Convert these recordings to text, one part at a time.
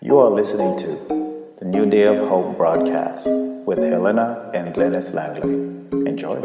You are listening to the New Day of Hope broadcast with Helena and Glennis Langley. Enjoy.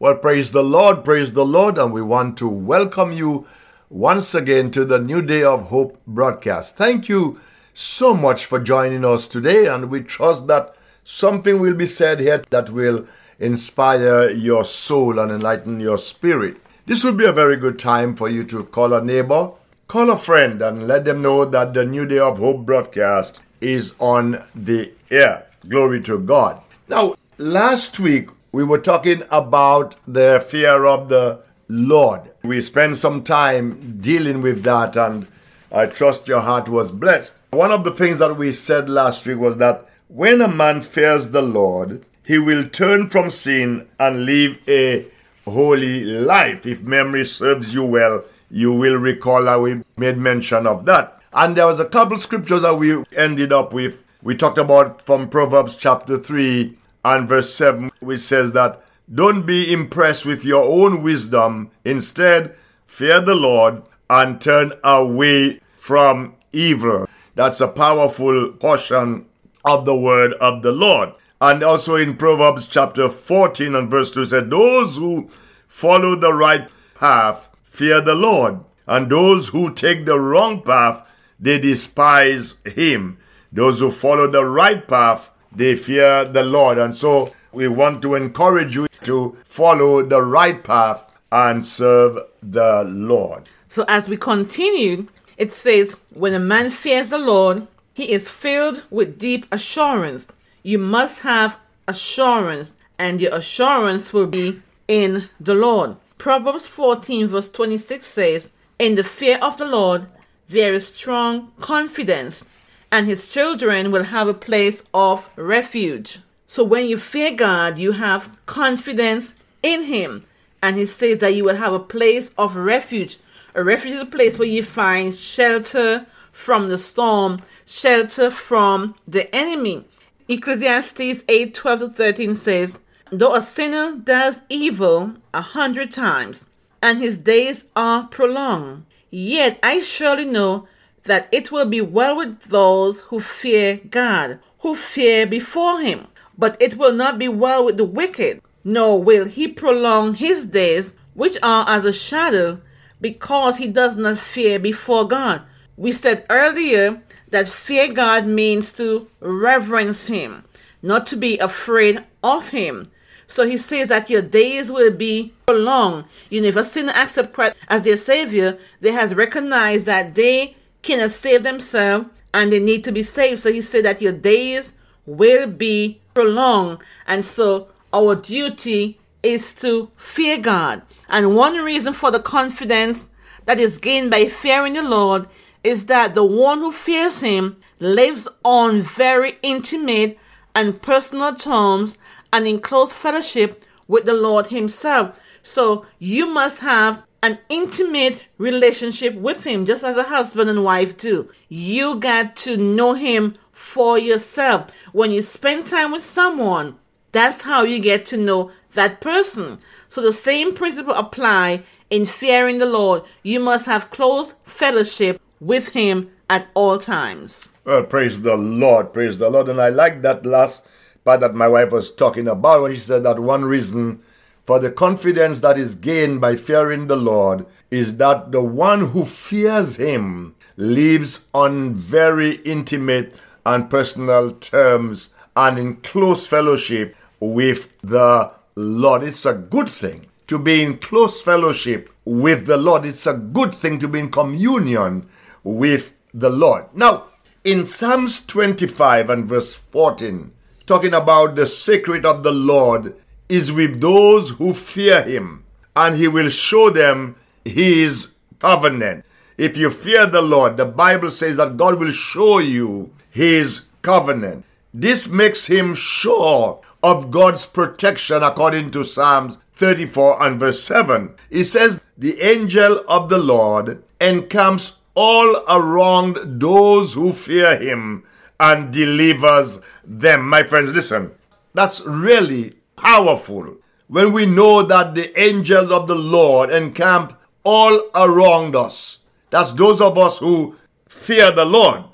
Well, praise the Lord, praise the Lord, and we want to welcome you once again to the New Day of Hope broadcast. Thank you so much for joining us today, and we trust that something will be said here that will inspire your soul and enlighten your spirit. This would be a very good time for you to call a neighbor, call a friend, and let them know that the New Day of Hope broadcast is on the air. Glory to God. Now, last week we were talking about the fear of the Lord. We spent some time dealing with that, and I trust your heart was blessed. One of the things that we said last week was that when a man fears the Lord, he will turn from sin and live a holy life. If memory serves you well, you will recall how we made mention of that. And there was a couple scriptures that we ended up with. We talked about from Proverbs chapter 3 and verse 7, which says that don't be impressed with your own wisdom. Instead, fear the Lord and turn away from evil. That's a powerful portion of the word of the Lord. And also in Proverbs chapter 14 and verse 2 said, Those who follow the right path fear the Lord, and those who take the wrong path, they despise him. Those who follow the right path, they fear the Lord. And so we want to encourage you to follow the right path and serve the Lord. So as we continue, it says, When a man fears the Lord, he is filled with deep assurance. You must have assurance, and your assurance will be in the Lord. Proverbs 14, verse 26 says, In the fear of the Lord, there is strong confidence, and his children will have a place of refuge. So when you fear God, you have confidence in him. And he says that you will have a place of refuge. A refuge is a place where you find shelter from the storm, shelter from the enemy. Ecclesiastes 8 12 to 13 says, Though a sinner does evil a hundred times, and his days are prolonged, yet I surely know that it will be well with those who fear God, who fear before him. But it will not be well with the wicked, nor will he prolong his days, which are as a shadow, because he does not fear before God. We said earlier that fear God means to reverence him, not to be afraid of him. So he says that your days will be prolonged. You if a accept Christ as their savior, they have recognized that they cannot save themselves and they need to be saved. So he said that your days will be prolonged. And so our duty is to fear God. And one reason for the confidence that is gained by fearing the Lord is that the one who fears him lives on very intimate and personal terms and in close fellowship with the Lord himself. So you must have an intimate relationship with him, just as a husband and wife do. You got to know him for yourself. When you spend time with someone, that's how you get to know that person. So the same principle apply in fearing the Lord. You must have close fellowship with him at all times. Well, praise the Lord, praise the Lord. And I like that last part that my wife was talking about when she said that one reason for the confidence that is gained by fearing the Lord is that the one who fears him lives on very intimate and personal terms and in close fellowship with the Lord. It's a good thing to be in close fellowship with the Lord. It's a good thing to be in communion with the Lord. Now, in Psalms 25 and verse 14, talking about the secret of the Lord is with those who fear him, and he will show them his covenant. If you fear the Lord, the Bible says that God will show you his covenant. This makes him sure of God's protection according to Psalms 34 and verse 7. It says, The angel of the Lord encamps all around those who fear him and delivers them. My friends, listen. That's really powerful when we know that the angels of the Lord encamp all around us. That's those of us who fear the Lord,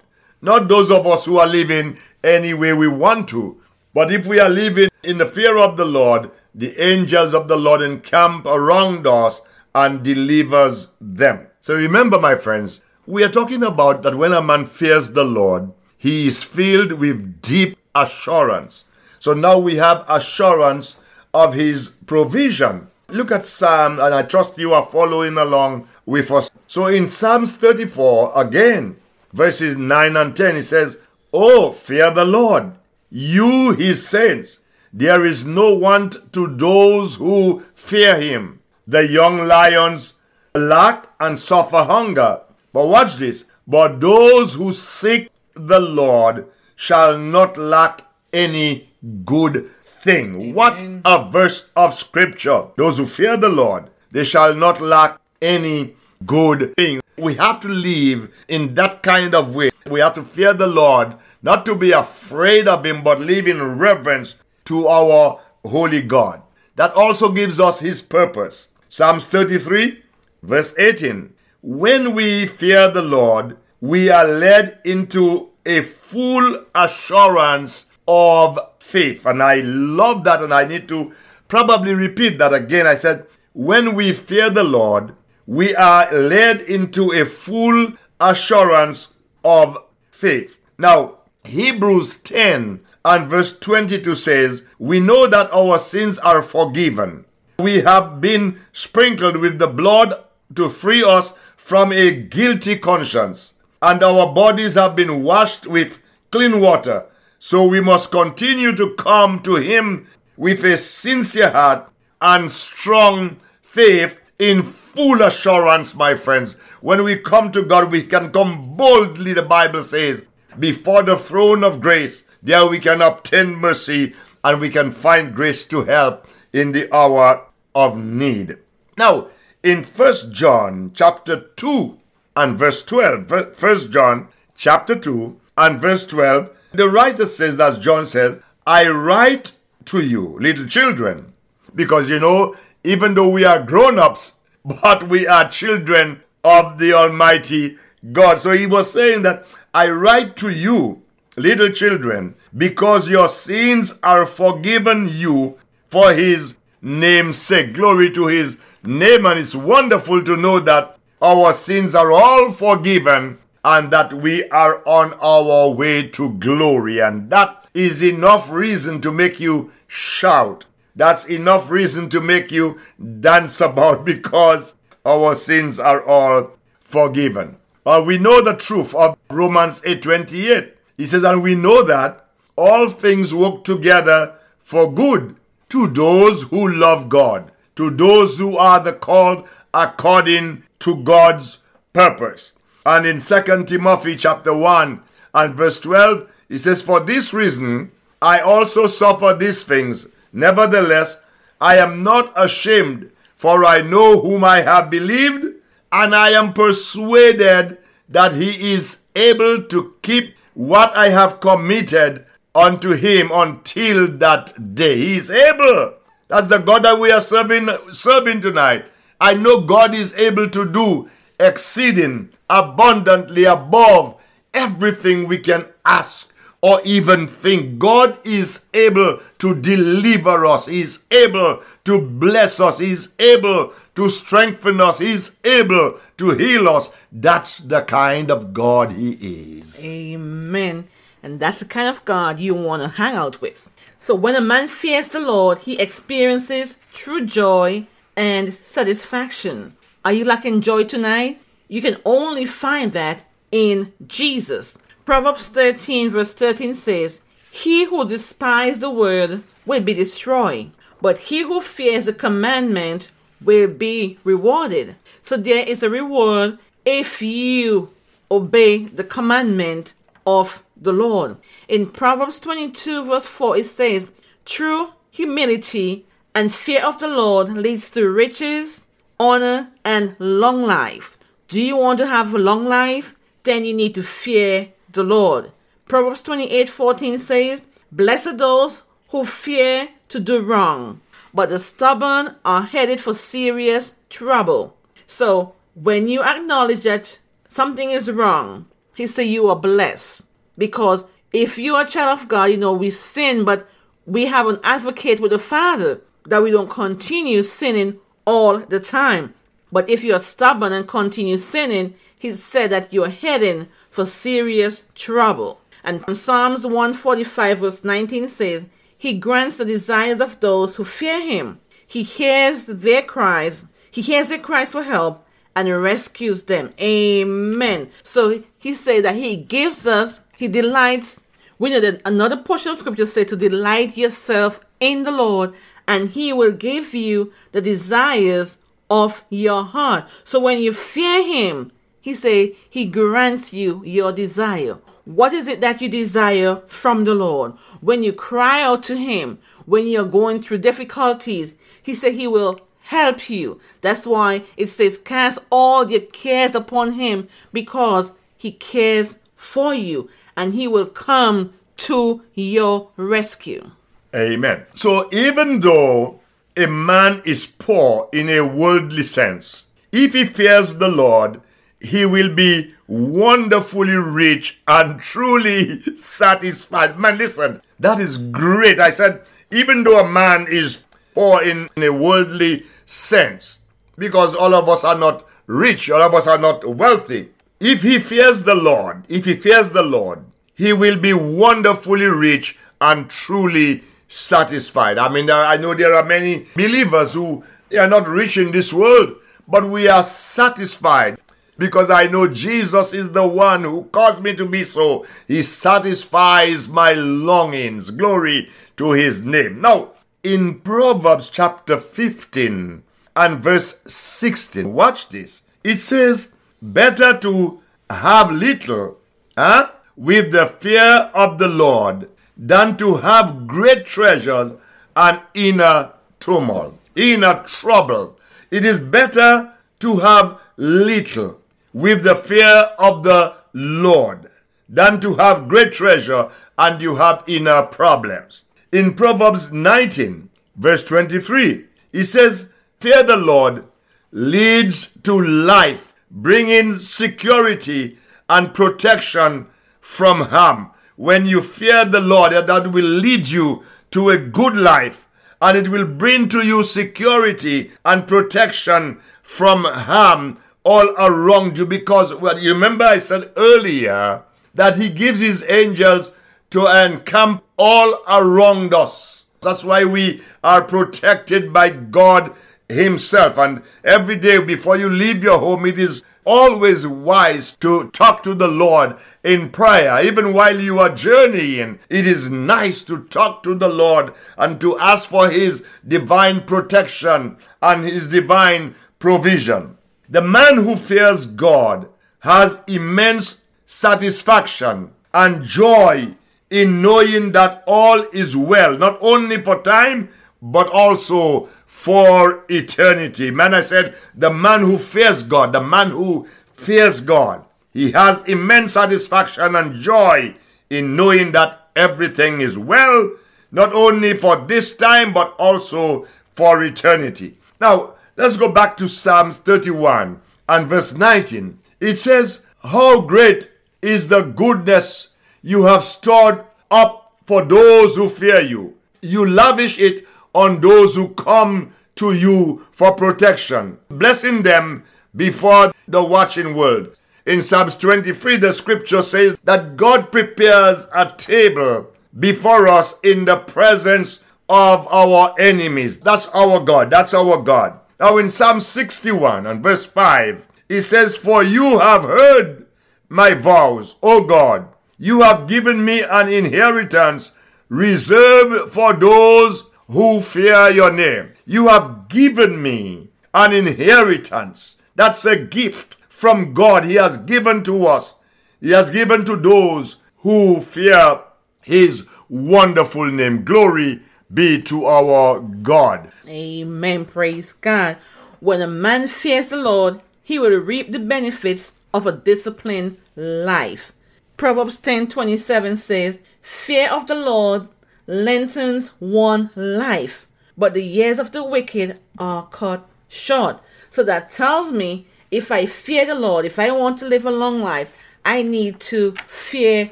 not those of us who are living any way we want to. But if we are living in the fear of the Lord, the angels of the Lord encamp around us and delivers them. So remember, my friends, we are talking about that when a man fears the Lord, he is filled with deep assurance. So now we have assurance of his provision. Look at Psalm, and I trust you are following along with us. So in Psalms 34, again, verses 9 and 10, it says, Oh, fear the Lord, you his saints. There is no want to those who fear him. The young lions lack and suffer hunger. But watch this. But those who seek the Lord shall not lack any good thing. Amen. What a verse of scripture. Those who fear the Lord, they shall not lack any good thing. We have to live in that kind of way. We have to fear the Lord, not to be afraid of Him, but live in reverence to our holy God. That also gives us His purpose. Psalms 33, verse 18. When we fear the Lord, we are led into a full assurance of faith. And I love that, and I need to probably repeat that again. I said, when we fear the Lord, we are led into a full assurance of faith. Now, Hebrews 10 and verse 22 says, We know that our sins are forgiven. We have been sprinkled with the blood to free us from a guilty conscience, and our bodies have been washed with clean water. So we must continue to come to Him with a sincere heart and strong faith in full assurance, my friends. When we come to God, we can come boldly, the Bible says, before the throne of grace. There we can obtain mercy and we can find grace to help in the hour of need. Now, in First John chapter 2 and verse 12, First John chapter 2 and verse 12, the writer says, as John says, I write to you, little children, because you know, even though we are grown ups, but we are children of the Almighty God. So he was saying that I write to you, little children, because your sins are forgiven you for his name's sake. Glory to his name. And it's wonderful to know that our sins are all forgiven and that we are on our way to glory. And that is enough reason to make you shout. That's enough reason to make you dance about because our sins are all forgiven. Uh, we know the truth of Romans 8:28. He says, and we know that all things work together for good to those who love God, to those who are the called according to God's purpose. And in 2 Timothy chapter 1 and verse 12, he says, For this reason I also suffer these things. Nevertheless, I am not ashamed, for I know whom I have believed, and I am persuaded that he is able to keep what I have committed unto him until that day. He is able. That's the God that we are serving serving tonight. I know God is able to do exceeding abundantly above everything we can ask or even think. God is able to deliver us. He's able to bless us. He's able to strengthen us. He's able to heal us. That's the kind of God He is. Amen. And that's the kind of God you want to hang out with. So when a man fears the Lord, he experiences true joy and satisfaction. Are you lacking joy tonight? You can only find that in Jesus. Proverbs 13, verse 13 says, He who despises the word will be destroyed, but he who fears the commandment will be rewarded. So there is a reward if you obey the commandment of the Lord. In Proverbs 22, verse 4, it says, True humility and fear of the Lord leads to riches, honor, and long life. Do you want to have a long life? Then you need to fear the Lord. Proverbs 28 14 says, Blessed those who fear to do wrong, but the stubborn are headed for serious trouble. So when you acknowledge that something is wrong, he say you are blessed. Because if you are a child of God, you know, we sin, but we have an advocate with the Father that we don't continue sinning all the time. But if you're stubborn and continue sinning, he said that you're heading for serious trouble. And Psalms 145 verse 19 says, He grants the desires of those who fear him. He hears their cries. He hears their cries for help and rescues them. Amen. So he said that he gives us, he delights. We know that another portion of scripture says to delight yourself in the Lord and he will give you the desires of your heart. So when you fear him, he say he grants you your desire. What is it that you desire from the Lord? When you cry out to him, when you're going through difficulties, he said he will help you. That's why it says cast all your cares upon him because he cares for you and he will come to your rescue. Amen. So even though a man is poor in a worldly sense, if he fears the Lord, he will be wonderfully rich and truly satisfied. Man, listen, that is great. I said, even though a man is poor in, in a worldly sense, because all of us are not rich, all of us are not wealthy. If he fears the Lord, if he fears the Lord, he will be wonderfully rich and truly satisfied. I mean, I know there are many believers who are not rich in this world, but we are satisfied because I know Jesus is the one who caused me to be so. He satisfies my longings. Glory to his name. Now, in Proverbs chapter 15 and verse 16, watch this. It says, Better to have little huh, with the fear of the Lord than to have great treasures and inner turmoil, inner trouble. It is better to have little with the fear of the Lord than to have great treasure and you have inner problems. In Proverbs 19, verse 23, it says, Fear the Lord leads to life, bringing security and protection from harm when you fear the Lord, that will lead you to a good life and it will bring to you security and protection from harm all around you. Because well, you remember I said earlier that He gives His angels to encamp all around us. That's why we are protected by God Himself. And every day before you leave your home, it is always wise to talk to the Lord in prayer, even while you are journeying. It is nice to talk to the Lord and to ask for His divine protection and His divine provision. The man who fears God has immense satisfaction and joy in knowing that all is well, not only for time, but also for eternity. Man, I said, the man who fears God, the man who fears God, he has immense satisfaction and joy in knowing that everything is well, not only for this time, but also for eternity. Now, let's go back to Psalms 31 and verse 19. It says, How great is the goodness you have stored up for those who fear you. You lavish it on those who come to you for protection, blessing them before the watching world. In Psalms 23, the scripture says that God prepares a table before us in the presence of our enemies. That's our God. That's our God. Now, in Psalm 61 and verse 5, it says, For you have heard my vows, O God. You have given me an inheritance reserved for those who fear your name. You have given me an inheritance. That's a gift from God. He has given to us. He has given to those who fear his wonderful name. Glory be to our God. Amen. Praise God. When a man fears the Lord, he will reap the benefits of a disciplined life. Proverbs 10:27 says, "Fear of the Lord lengthens one life, but the years of the wicked are cut short." So that tells me if I fear the Lord, if I want to live a long life, I need to fear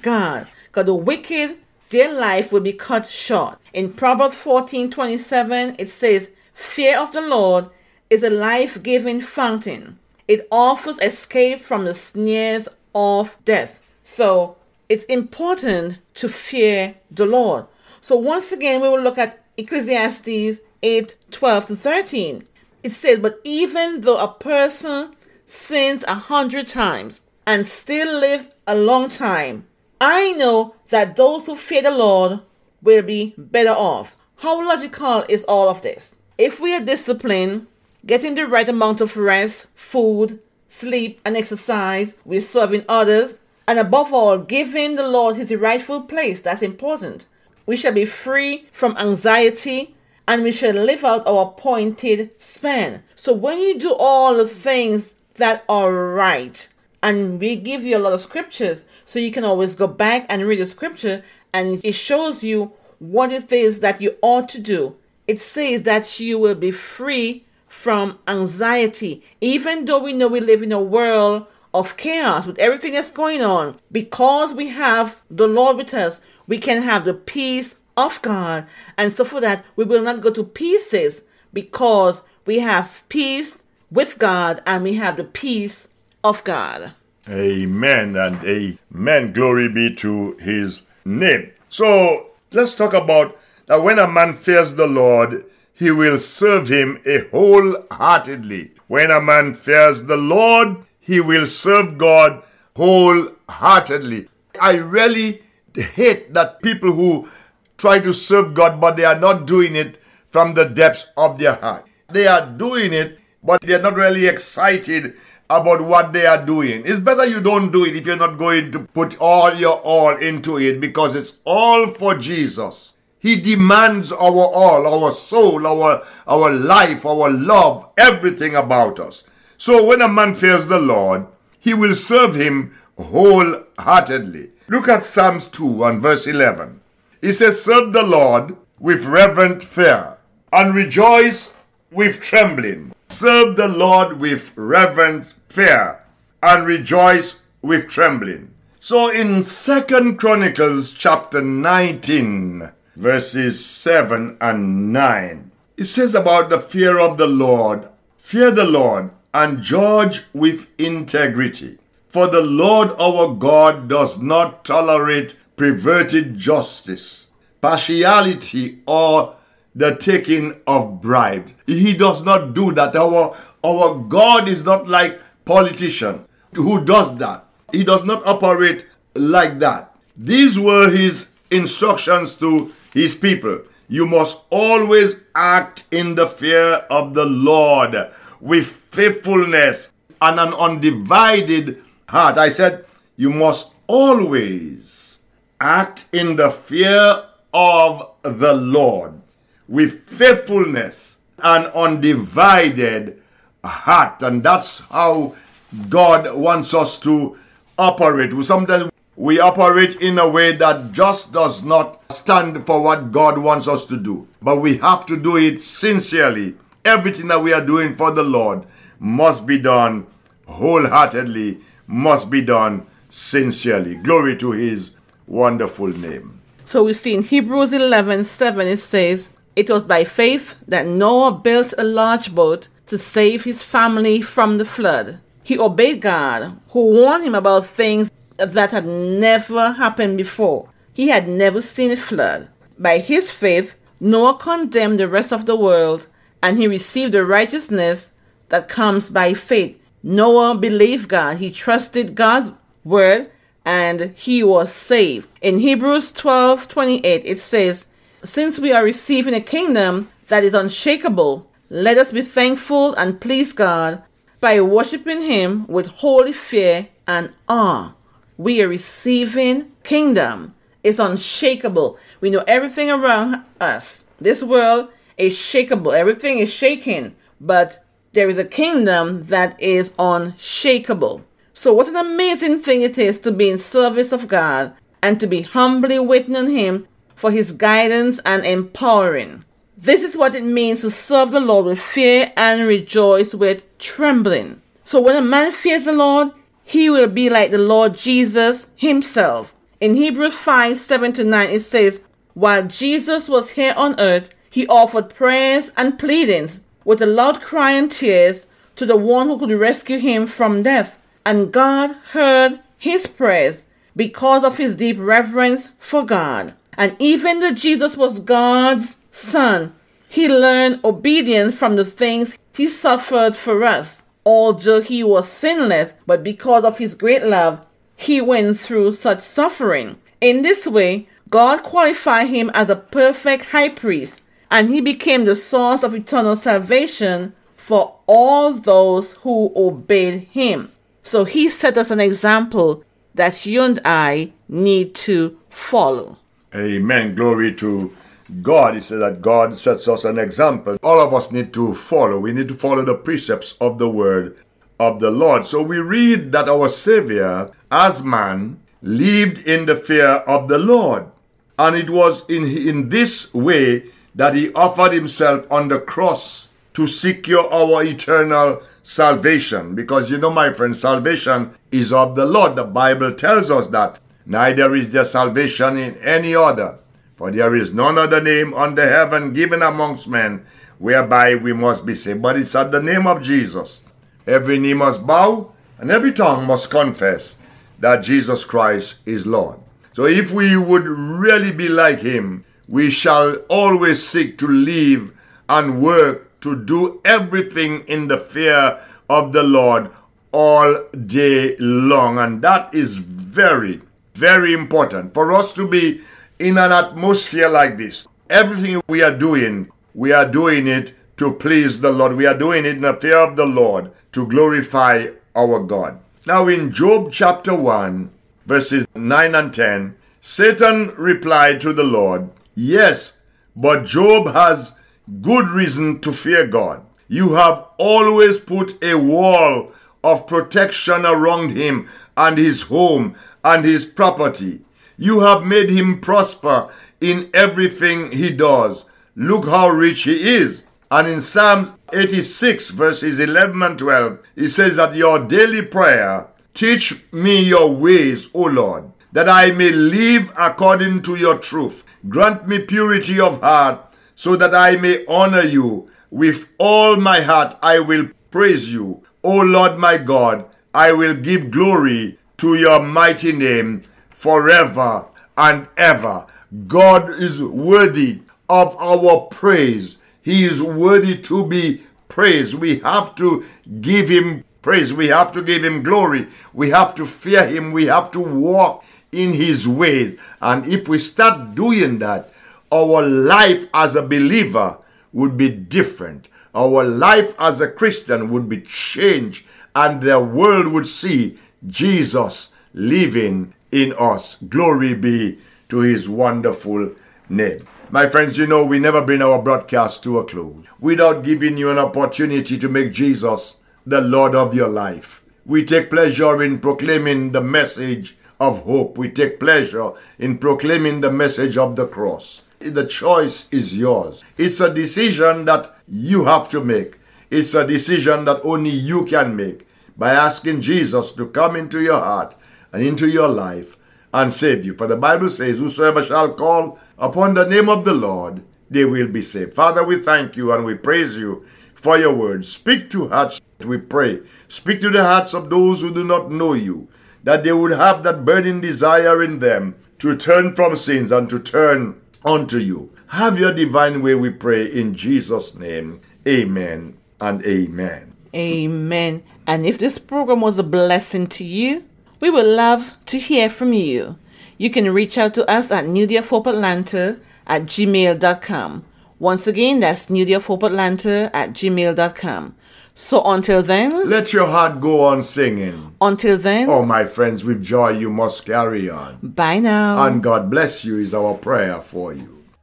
God. Because the wicked, their life will be cut short. In Proverbs 14:27, it says, Fear of the Lord is a life giving fountain. It offers escape from the snares of death. So it's important to fear the Lord. So once again, we will look at Ecclesiastes 8 12 to 13. It says, But even though a person sins a hundred times and still live a long time, I know that those who fear the Lord will be better off. How logical is all of this? If we are disciplined, getting the right amount of rest, food, sleep, and exercise, we're serving others, and above all, giving the Lord his rightful place. That's important. We shall be free from anxiety and we shall live out our appointed span. So when you do all the things that are right, and we give you a lot of scriptures, so you can always go back and read the scripture, and it shows you what it is that you ought to do. It says that you will be free from anxiety, even though we know we live in a world of chaos with everything that's going on. Because we have the Lord with us, we can have the peace of God. And so for that, we will not go to pieces because we have peace with God and we have the peace of God. Amen and amen. Glory be to his name. So let's talk about that when a man fears the Lord, he will serve him a wholeheartedly. When a man fears the Lord, he will serve God wholeheartedly. I really hate that people who try to serve God, but they are not doing it from the depths of their heart. They are doing it, but they're not really excited about what they are doing. It's better you don't do it if you're not going to put all your all into it because it's all for Jesus. He demands our all, our soul, our, our life, our love, everything about us. So when a man fears the Lord, he will serve him wholeheartedly. Look at Psalms 2 and verse 11. He says, Serve the Lord with reverent fear and rejoice with trembling. Serve the Lord with reverent fear and rejoice with trembling. So in Second Chronicles chapter 19, verses 7 and 9, it says about the fear of the Lord, fear the Lord and judge with integrity. For the Lord our God does not tolerate perverted justice, partiality, or the taking of bribes. He does not do that. Our, our God is not like politician who does that. He does not operate like that. These were his instructions to his people. You must always act in the fear of the Lord with faithfulness and an undivided heart. I said, you must always act in the fear of the Lord with faithfulness and undivided heart. And that's how God wants us to operate. Sometimes we operate in a way that just does not stand for what God wants us to do. But we have to do it sincerely. Everything that we are doing for the Lord must be done wholeheartedly, must be done sincerely. Glory to his wonderful name. So we see in Hebrews 11 7, it says, It was by faith that Noah built a large boat to save his family from the flood. He obeyed God, who warned him about things that had never happened before. He had never seen a flood. By his faith, Noah condemned the rest of the world, and he received the righteousness that comes by faith. Noah believed God. He trusted God's word and he was saved. In Hebrews 12 28, it says, Since we are receiving a kingdom that is unshakable, let us be thankful and please God by worshiping Him with holy fear and awe. We are receiving kingdom. It's unshakable. We know everything around us. This world is shakeable. Everything is shaking. But there is a kingdom that is unshakable. So, what an amazing thing it is to be in service of God and to be humbly waiting on Him for His guidance and empowering. This is what it means to serve the Lord with fear and rejoice with trembling. So, when a man fears the Lord, he will be like the Lord Jesus Himself. In Hebrews 5 7 to 9, it says, While Jesus was here on earth, He offered prayers and pleadings with a loud cry and tears to the one who could rescue him from death. And God heard his prayers because of his deep reverence for God. And even though Jesus was God's son, he learned obedience from the things he suffered for us. Although he was sinless, but because of his great love, he went through such suffering. In this way, God qualified him as a perfect high priest, and he became the source of eternal salvation for all those who obeyed him. So he set us an example that you and I need to follow. Amen. Glory to God. He said that God sets us an example. All of us need to follow. We need to follow the precepts of the word of the Lord. So we read that our Savior, as man, lived in the fear of the Lord. And it was in, in this way that he offered himself on the cross to secure our eternal salvation. Because you know, my friend, salvation is of the Lord. The Bible tells us that. Neither is there salvation in any other. For there is none other name under heaven given amongst men whereby we must be saved. But it's at the name of Jesus. Every knee must bow and every tongue must confess that Jesus Christ is Lord. So if we would really be like him, we shall always seek to live and work to do everything in the fear of the Lord all day long. And that is very, very important for us to be in an atmosphere like this. Everything we are doing, we are doing it to please the Lord. We are doing it in the fear of the Lord to glorify our God. Now, in Job chapter 1, verses 9 and 10, Satan replied to the Lord, Yes, but Job has good reason to fear God. You have always put a wall of protection around him and his home and his property. You have made him prosper in everything he does. Look how rich he is. And in Psalm 86, verses 11 and 12, he says that your daily prayer, teach me your ways, O Lord, that I may live according to your truth. Grant me purity of heart, so that I may honor you. With all my heart I will praise you. O Lord my God, I will give glory to your mighty name forever and ever. God is worthy of our praise. He is worthy to be praised. We have to give him praise. We have to give him glory. We have to fear him. We have to walk in his ways. And if we start doing that, our life as a believer would be different. Our life as a Christian would be changed, and the world would see Jesus living in us. Glory be to his wonderful name. My friends, you know we never bring our broadcast to a close without giving you an opportunity to make Jesus the Lord of your life. We take pleasure in proclaiming the message of hope. We take pleasure in proclaiming the message of the cross. The choice is yours. It's a decision that you have to make. It's a decision that only you can make by asking Jesus to come into your heart and into your life and save you. For the Bible says, Whosoever shall call upon the name of the Lord, they will be saved. Father, we thank you and we praise you for your word. Speak to hearts, we pray. Speak to the hearts of those who do not know you, that they would have that burning desire in them to turn from sins and to turn unto you. Have your divine way, we pray, in Jesus' name. Amen and amen. Amen. And if this program was a blessing to you, we would love to hear from you. You can reach out to us at New Day of Hope Atlanta at gmail.com. Once again, that's New Day of Hope Atlanta at gmail.com. So until then, Let your heart go on singing. until then, Oh, my friends, with joy you must carry on. bye now. And God bless you is our prayer for you.